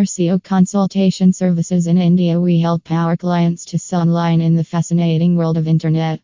RCO SEO consultation services in India, we help our clients to sell online in the fascinating world of internet.